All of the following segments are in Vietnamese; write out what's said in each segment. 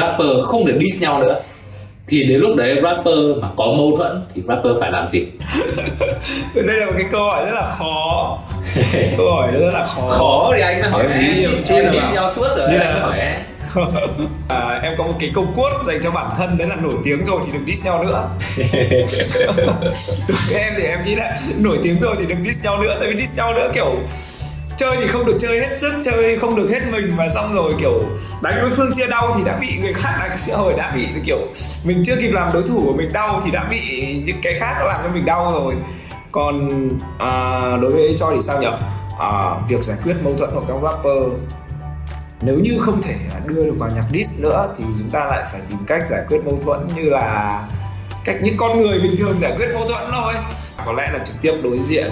rapper không được diss nhau nữa. Thì đến lúc đấy rapper mà có mâu thuẫn thì rapper phải làm gì? Đây là một cái câu hỏi rất là khó. Câu hỏi rất là khó. Khó thì anh mới hỏi em chút em là diss nhau suốt rồi như là- hỏi em. À, em có một cái câu quote dành cho bản thân đấy là nổi tiếng rồi thì đừng diss nhau nữa. Em thì em nghĩ là nổi tiếng rồi thì đừng diss nhau nữa tại vì diss nhau nữa kiểu chơi thì không được chơi hết sức chơi không được hết mình. Và xong rồi kiểu đánh đối phương chia đau thì đã bị người khác đánh rồi đã bị kiểu mình chưa kịp làm đối thủ của mình đau thì đã bị những cái khác làm cho mình đau rồi. Còn à, đối với cho thì sao nhỉ? À, việc giải quyết mâu thuẫn của các rapper nếu như không thể đưa được vào nhạc diss nữa thì chúng ta lại phải tìm cách giải quyết mâu thuẫn như là cách những con người bình thường giải quyết mâu thuẫn thôi. Có lẽ là trực tiếp đối diện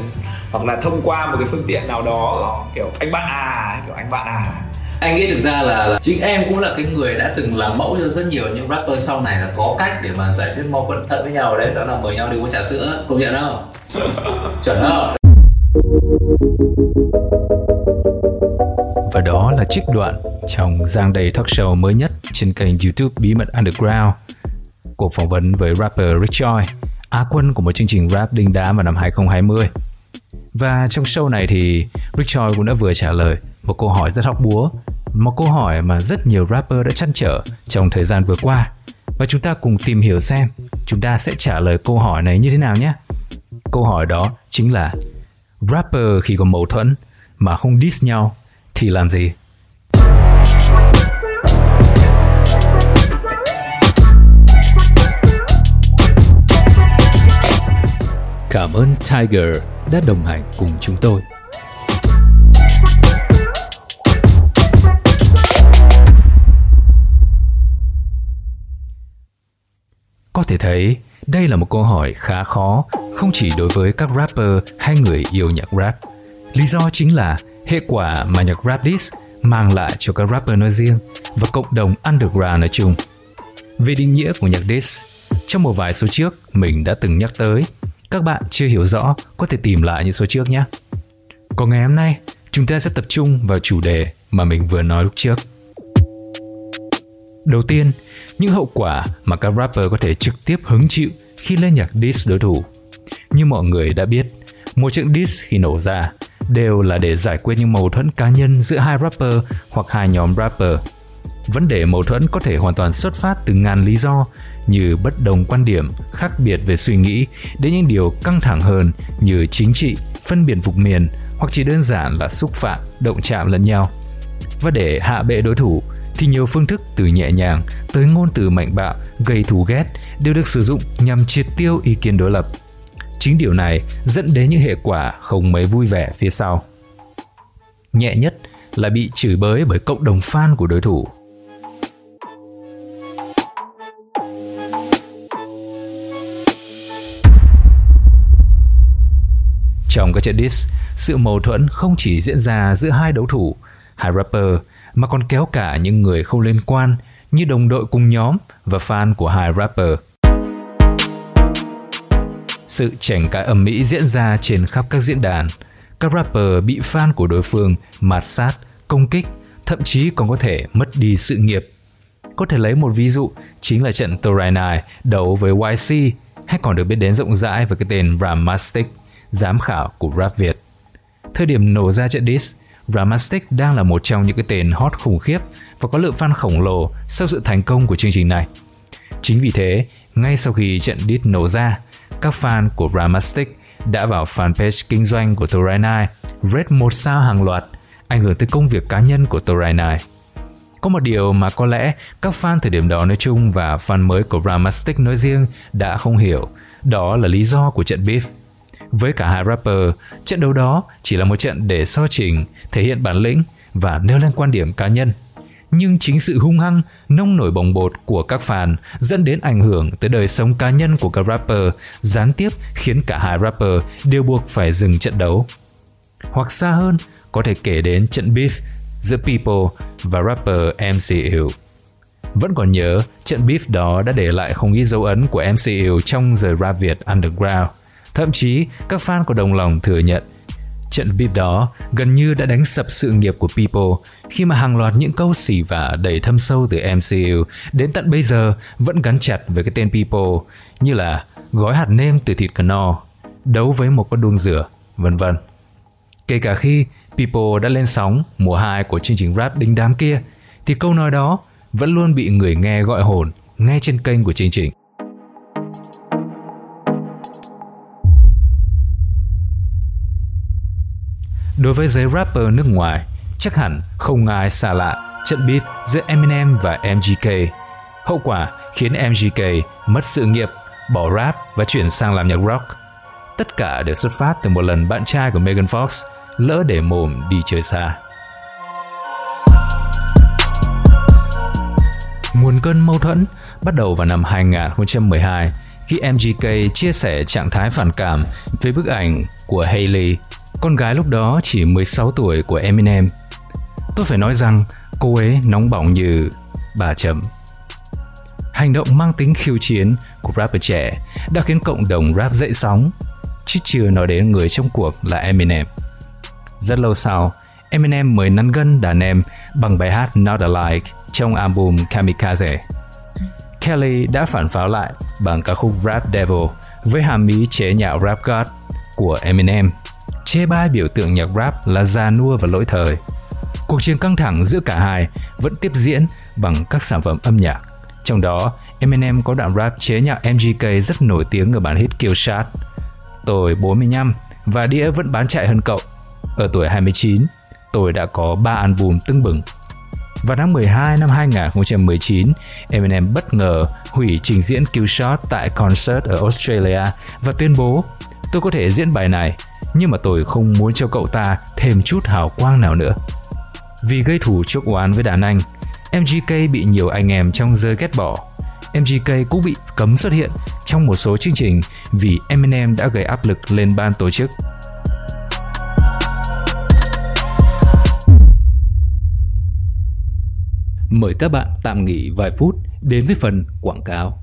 hoặc là thông qua một cái phương tiện nào đó kiểu anh bạn à kiểu anh bạn à. Anh nghĩ thực ra là, là chính em cũng là cái người đã từng làm mẫu cho rất nhiều những rapper sau này là có cách để mà giải thuyết mâu thuẫn thật với nhau đấy. Đó là mời nhau đi uống trà sữa. Công nhận không? Chuẩn không? Và đó là trích đoạn trong Giang Đầy Talk Show mới nhất trên kênh YouTube Bí mật Underground. Cuộc phỏng vấn với rapper Rich Joy, Á quân của một chương trình rap đinh đám vào năm 2020. Và trong show này thì Rich Joy cũng đã vừa trả lời một câu hỏi rất hóc búa, một câu hỏi mà rất nhiều rapper đã chăn trở trong thời gian vừa qua. Và chúng ta cùng tìm hiểu xem chúng ta sẽ trả lời câu hỏi này như thế nào nhé. Câu hỏi đó chính là rapper khi có mâu thuẫn mà không diss nhau thì làm gì? Cảm ơn Tiger đã đồng hành cùng chúng tôi. Có thể thấy đây là một câu hỏi khá khó không chỉ đối với các rapper hay người yêu nhạc rap. Lý do chính là hệ quả mà nhạc rap diss mang lại cho các rapper nói riêng và cộng đồng underground nói chung. Về định nghĩa của nhạc diss, trong một vài số trước mình đã từng nhắc tới, các bạn chưa hiểu rõ có thể tìm lại những số trước nhé. Còn ngày hôm nay, chúng ta sẽ tập trung vào chủ đề mà mình vừa nói lúc trước. Đầu tiên, những hậu quả mà các rapper có thể trực tiếp hứng chịu khi lên nhạc diss đối thủ. Như mọi người đã biết, một trận diss khi nổ ra đều là để giải quyết những mâu thuẫn cá nhân giữa hai rapper hoặc hai nhóm rapper. Vấn đề mâu thuẫn có thể hoàn toàn xuất phát từ ngàn lý do như bất đồng quan điểm, khác biệt về suy nghĩ đến những điều căng thẳng hơn như chính trị, phân biệt vùng miền hoặc chỉ đơn giản là xúc phạm, động chạm lẫn nhau. Và để hạ bệ đối thủ thì nhiều phương thức từ nhẹ nhàng tới ngôn từ mạnh bạo gây thù ghét đều được sử dụng nhằm triệt tiêu ý kiến đối lập. Chính điều này dẫn đến những hệ quả không mấy vui vẻ phía sau. Nhẹ nhất là bị chửi bới bởi cộng đồng fan của đối thủ. Trong các trận diss, sự mâu thuẫn không chỉ diễn ra giữa hai đấu thủ, hai rapper mà còn kéo cả những người không liên quan như đồng đội cùng nhóm và fan của hai rapper. Sự chảnh cãi ầm mỹ diễn ra trên khắp các diễn đàn. Các rapper bị fan của đối phương mạt sát, công kích, thậm chí còn có thể mất đi sự nghiệp. Có thể lấy một ví dụ chính là trận Torai đấu với YC hay còn được biết đến rộng rãi với cái tên Ramastic, giám khảo của rap Việt. Thời điểm nổ ra trận diss, Ramastic đang là một trong những cái tên hot khủng khiếp và có lượng fan khổng lồ sau sự thành công của chương trình này. Chính vì thế, ngay sau khi trận diss nổ ra, các fan của Ramastic đã vào fanpage kinh doanh của Torai rate một sao hàng loạt, ảnh hưởng tới công việc cá nhân của Torai Có một điều mà có lẽ các fan thời điểm đó nói chung và fan mới của Ramastic nói riêng đã không hiểu, đó là lý do của trận beef. Với cả hai rapper, trận đấu đó chỉ là một trận để so trình, thể hiện bản lĩnh và nêu lên quan điểm cá nhân. Nhưng chính sự hung hăng, nông nổi bồng bột của các fan dẫn đến ảnh hưởng tới đời sống cá nhân của các rapper, gián tiếp khiến cả hai rapper đều buộc phải dừng trận đấu. Hoặc xa hơn, có thể kể đến trận beef giữa People và rapper MC Ill. Vẫn còn nhớ, trận beef đó đã để lại không ít dấu ấn của MC Ill trong giới rap Việt underground. Thậm chí, các fan của đồng lòng thừa nhận Trận beef đó gần như đã đánh sập sự nghiệp của People khi mà hàng loạt những câu xỉ vả đầy thâm sâu từ MCU đến tận bây giờ vẫn gắn chặt với cái tên People như là gói hạt nêm từ thịt cano, đấu với một con đuông rửa, vân vân. Kể cả khi People đã lên sóng mùa 2 của chương trình rap đinh đám kia, thì câu nói đó vẫn luôn bị người nghe gọi hồn ngay trên kênh của chương trình. Đối với giới rapper nước ngoài, chắc hẳn không ai xa lạ trận beef giữa Eminem và MGK. Hậu quả khiến MGK mất sự nghiệp, bỏ rap và chuyển sang làm nhạc rock. Tất cả đều xuất phát từ một lần bạn trai của Megan Fox lỡ để mồm đi chơi xa. Nguồn cơn mâu thuẫn bắt đầu vào năm 2012 khi MGK chia sẻ trạng thái phản cảm với bức ảnh của Hailey con gái lúc đó chỉ 16 tuổi của Eminem. Tôi phải nói rằng cô ấy nóng bỏng như bà chậm Hành động mang tính khiêu chiến của rapper trẻ đã khiến cộng đồng rap dậy sóng, chứ chưa nói đến người trong cuộc là Eminem. Rất lâu sau, Eminem mới nắn gân đàn em bằng bài hát Not Alike trong album Kamikaze. Kelly đã phản pháo lại bằng ca khúc Rap Devil với hàm ý chế nhạo Rap God của Eminem chê bai biểu tượng nhạc rap là già nua và lỗi thời. Cuộc chiến căng thẳng giữa cả hai vẫn tiếp diễn bằng các sản phẩm âm nhạc. Trong đó, Eminem có đoạn rap chế nhạc MGK rất nổi tiếng ở bản hit Kill Shot. Tôi 45 và đĩa vẫn bán chạy hơn cậu. Ở tuổi 29, tôi đã có 3 album tưng bừng. Vào tháng 12 năm 2019, Eminem bất ngờ hủy trình diễn Kill Shot tại concert ở Australia và tuyên bố tôi có thể diễn bài này nhưng mà tôi không muốn cho cậu ta thêm chút hào quang nào nữa. Vì gây thù chuốc oán với đàn anh, MGK bị nhiều anh em trong giới ghét bỏ. MGK cũng bị cấm xuất hiện trong một số chương trình vì Eminem đã gây áp lực lên ban tổ chức. Mời các bạn tạm nghỉ vài phút đến với phần quảng cáo.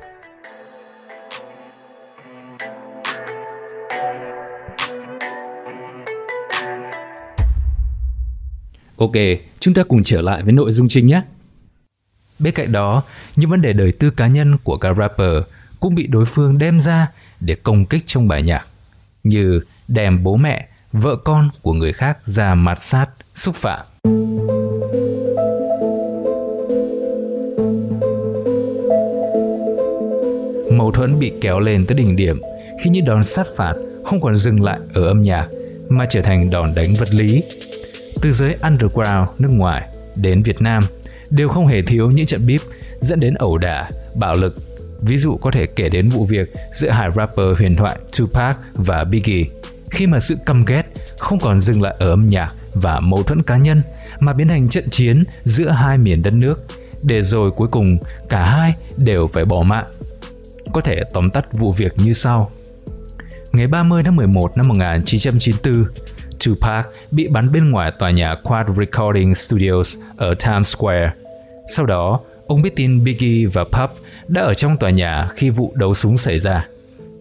Ok, chúng ta cùng trở lại với nội dung chính nhé. Bên cạnh đó, những vấn đề đời tư cá nhân của các rapper cũng bị đối phương đem ra để công kích trong bài nhạc, như đem bố mẹ, vợ con của người khác ra mặt sát, xúc phạm. Mâu thuẫn bị kéo lên tới đỉnh điểm khi những đòn sát phạt không còn dừng lại ở âm nhạc mà trở thành đòn đánh vật lý từ giới underground nước ngoài đến Việt Nam đều không hề thiếu những trận bíp dẫn đến ẩu đả, bạo lực. Ví dụ có thể kể đến vụ việc giữa hai rapper huyền thoại Tupac và Biggie khi mà sự căm ghét không còn dừng lại ở âm nhạc và mâu thuẫn cá nhân mà biến thành trận chiến giữa hai miền đất nước để rồi cuối cùng cả hai đều phải bỏ mạng. Có thể tóm tắt vụ việc như sau. Ngày 30 tháng 11 năm 1994, Tupac bị bắn bên ngoài tòa nhà Quad Recording Studios ở Times Square. Sau đó, ông biết tin Biggie và Puff đã ở trong tòa nhà khi vụ đấu súng xảy ra.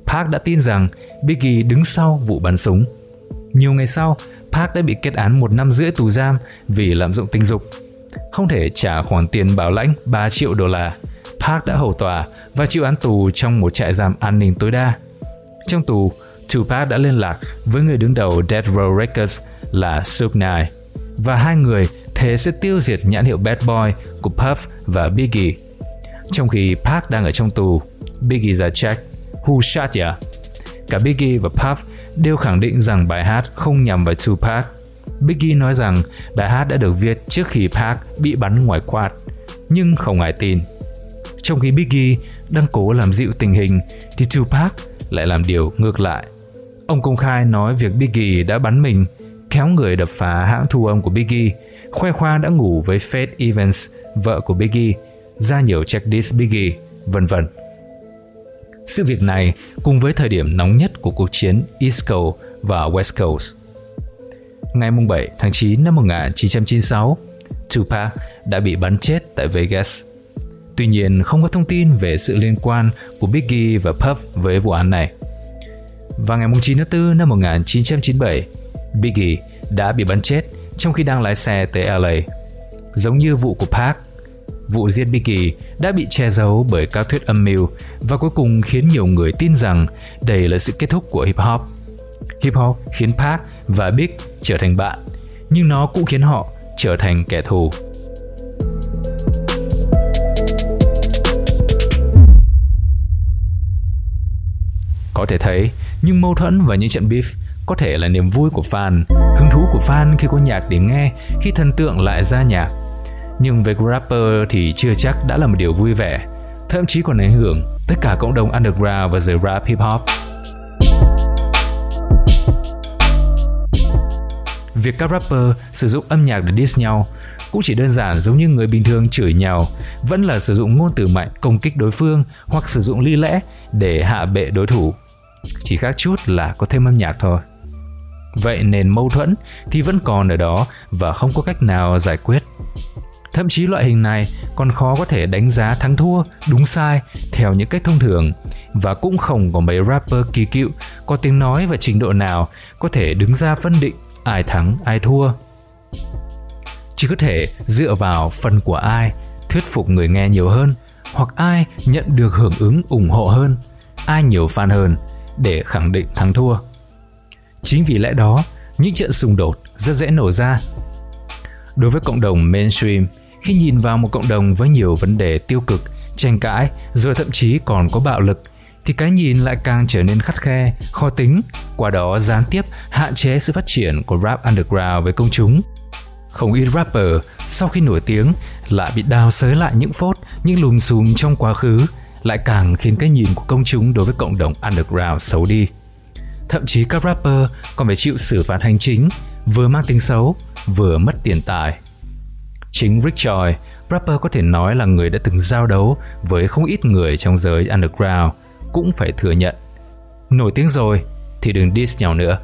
Park đã tin rằng Biggie đứng sau vụ bắn súng. Nhiều ngày sau, Park đã bị kết án một năm rưỡi tù giam vì lạm dụng tình dục. Không thể trả khoản tiền bảo lãnh 3 triệu đô la. Park đã hầu tòa và chịu án tù trong một trại giam an ninh tối đa. Trong tù, Tupac đã liên lạc với người đứng đầu Death Row Records là Suge Knight và hai người thế sẽ tiêu diệt nhãn hiệu Bad Boy của Puff và Biggie. Trong khi Park đang ở trong tù, Biggie ra check Who shot ya? Cả Biggie và Puff đều khẳng định rằng bài hát không nhằm vào Tupac. Biggie nói rằng bài hát đã được viết trước khi Park bị bắn ngoài quạt, nhưng không ai tin. Trong khi Biggie đang cố làm dịu tình hình, thì Tupac lại làm điều ngược lại. Ông công khai nói việc Biggie đã bắn mình, kéo người đập phá hãng thu âm của Biggie khoe khoang đã ngủ với Faith Evans, vợ của Biggie, ra nhiều check diss Biggie, vân vân. Sự việc này cùng với thời điểm nóng nhất của cuộc chiến East Coast và West Coast. Ngày 7 tháng 9 năm 1996, Tupac đã bị bắn chết tại Vegas. Tuy nhiên, không có thông tin về sự liên quan của Biggie và Puff với vụ án này. Vào ngày 9 tháng 4 năm 1997, Biggie đã bị bắn chết trong khi đang lái xe tới LA. Giống như vụ của Park, vụ giết Biggie đã bị che giấu bởi các thuyết âm mưu và cuối cùng khiến nhiều người tin rằng đây là sự kết thúc của hip hop. Hip hop khiến Park và Big trở thành bạn, nhưng nó cũng khiến họ trở thành kẻ thù. Có thể thấy, nhưng mâu thuẫn và những trận beef có thể là niềm vui của fan, hứng thú của fan khi có nhạc để nghe, khi thần tượng lại ra nhạc. Nhưng với rapper thì chưa chắc đã là một điều vui vẻ, thậm chí còn ảnh hưởng tất cả cộng đồng underground và giới rap hip hop. Việc các rapper sử dụng âm nhạc để diss nhau cũng chỉ đơn giản giống như người bình thường chửi nhau, vẫn là sử dụng ngôn từ mạnh công kích đối phương hoặc sử dụng ly lẽ để hạ bệ đối thủ. Chỉ khác chút là có thêm âm nhạc thôi. Vậy nền mâu thuẫn thì vẫn còn ở đó và không có cách nào giải quyết. Thậm chí loại hình này còn khó có thể đánh giá thắng thua, đúng sai theo những cách thông thường và cũng không có mấy rapper kỳ cựu có tiếng nói và trình độ nào có thể đứng ra phân định ai thắng ai thua. Chỉ có thể dựa vào phần của ai thuyết phục người nghe nhiều hơn hoặc ai nhận được hưởng ứng ủng hộ hơn, ai nhiều fan hơn để khẳng định thắng thua. Chính vì lẽ đó, những trận xung đột rất dễ nổ ra. Đối với cộng đồng mainstream, khi nhìn vào một cộng đồng với nhiều vấn đề tiêu cực, tranh cãi, rồi thậm chí còn có bạo lực, thì cái nhìn lại càng trở nên khắt khe, khó tính, qua đó gián tiếp hạn chế sự phát triển của rap underground với công chúng. Không ít rapper sau khi nổi tiếng lại bị đào xới lại những phốt, những lùm xùm trong quá khứ, lại càng khiến cái nhìn của công chúng đối với cộng đồng underground xấu đi. Thậm chí các rapper còn phải chịu xử phạt hành chính, vừa mang tính xấu, vừa mất tiền tài. Chính Rick Choi, rapper có thể nói là người đã từng giao đấu với không ít người trong giới underground, cũng phải thừa nhận. Nổi tiếng rồi thì đừng diss nhau nữa.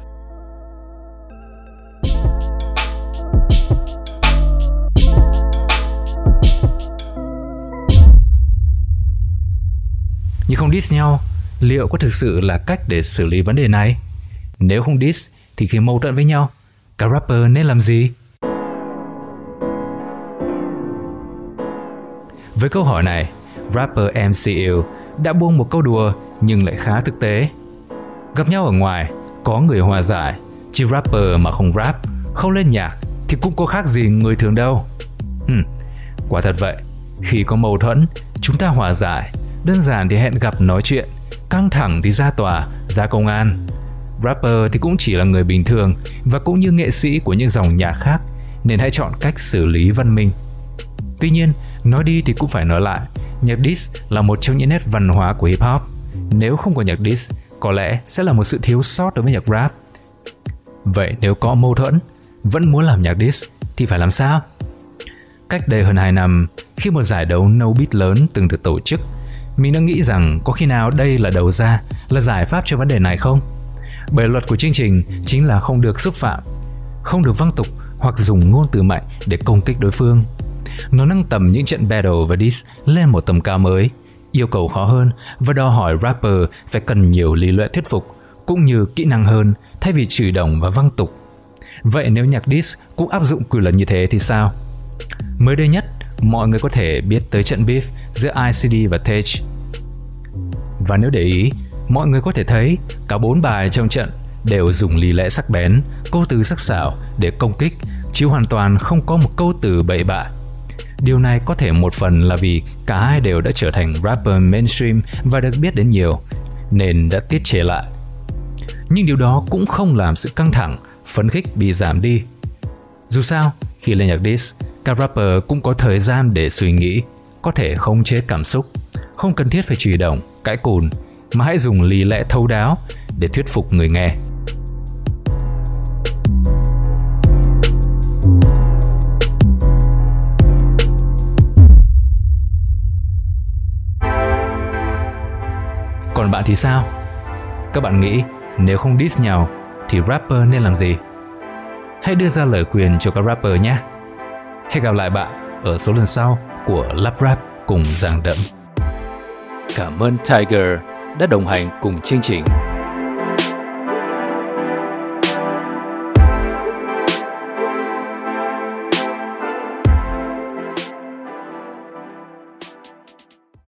Không diss nhau liệu có thực sự là cách để xử lý vấn đề này? Nếu không diss thì khi mâu thuẫn với nhau, các rapper nên làm gì? Với câu hỏi này, rapper MCU đã buông một câu đùa nhưng lại khá thực tế. Gặp nhau ở ngoài, có người hòa giải, chứ rapper mà không rap, không lên nhạc thì cũng có khác gì người thường đâu. Hmm, quả thật vậy, khi có mâu thuẫn, chúng ta hòa giải, đơn giản thì hẹn gặp nói chuyện, căng thẳng thì ra tòa, ra công an. Rapper thì cũng chỉ là người bình thường và cũng như nghệ sĩ của những dòng nhạc khác nên hãy chọn cách xử lý văn minh. Tuy nhiên, nói đi thì cũng phải nói lại, nhạc diss là một trong những nét văn hóa của hip hop. Nếu không có nhạc diss, có lẽ sẽ là một sự thiếu sót đối với nhạc rap. Vậy nếu có mâu thuẫn, vẫn muốn làm nhạc diss thì phải làm sao? Cách đây hơn 2 năm, khi một giải đấu no beat lớn từng được tổ chức mình đang nghĩ rằng có khi nào đây là đầu ra, là giải pháp cho vấn đề này không? Bởi luật của chương trình chính là không được xúc phạm, không được văng tục hoặc dùng ngôn từ mạnh để công kích đối phương. Nó nâng tầm những trận battle và diss lên một tầm cao mới, yêu cầu khó hơn và đòi hỏi rapper phải cần nhiều lý luận thuyết phục cũng như kỹ năng hơn thay vì chửi đồng và văng tục. Vậy nếu nhạc diss cũng áp dụng quy luật như thế thì sao? Mới đây nhất, mọi người có thể biết tới trận beef giữa ICD và Tej. Và nếu để ý, mọi người có thể thấy cả bốn bài trong trận đều dùng lý lẽ sắc bén, câu từ sắc sảo để công kích, chứ hoàn toàn không có một câu từ bậy bạ. Điều này có thể một phần là vì cả hai đều đã trở thành rapper mainstream và được biết đến nhiều, nên đã tiết chế lại. Nhưng điều đó cũng không làm sự căng thẳng, phấn khích bị giảm đi. Dù sao, khi lên nhạc diss, các rapper cũng có thời gian để suy nghĩ, có thể không chế cảm xúc, không cần thiết phải chửi động, cãi cùn, mà hãy dùng lý lẽ thấu đáo để thuyết phục người nghe. Còn bạn thì sao? Các bạn nghĩ nếu không diss nhau thì rapper nên làm gì? Hãy đưa ra lời khuyên cho các rapper nhé. Hẹn gặp lại bạn ở số lần sau của Lavrap cùng Giang Đậm. Cảm ơn Tiger đã đồng hành cùng chương trình.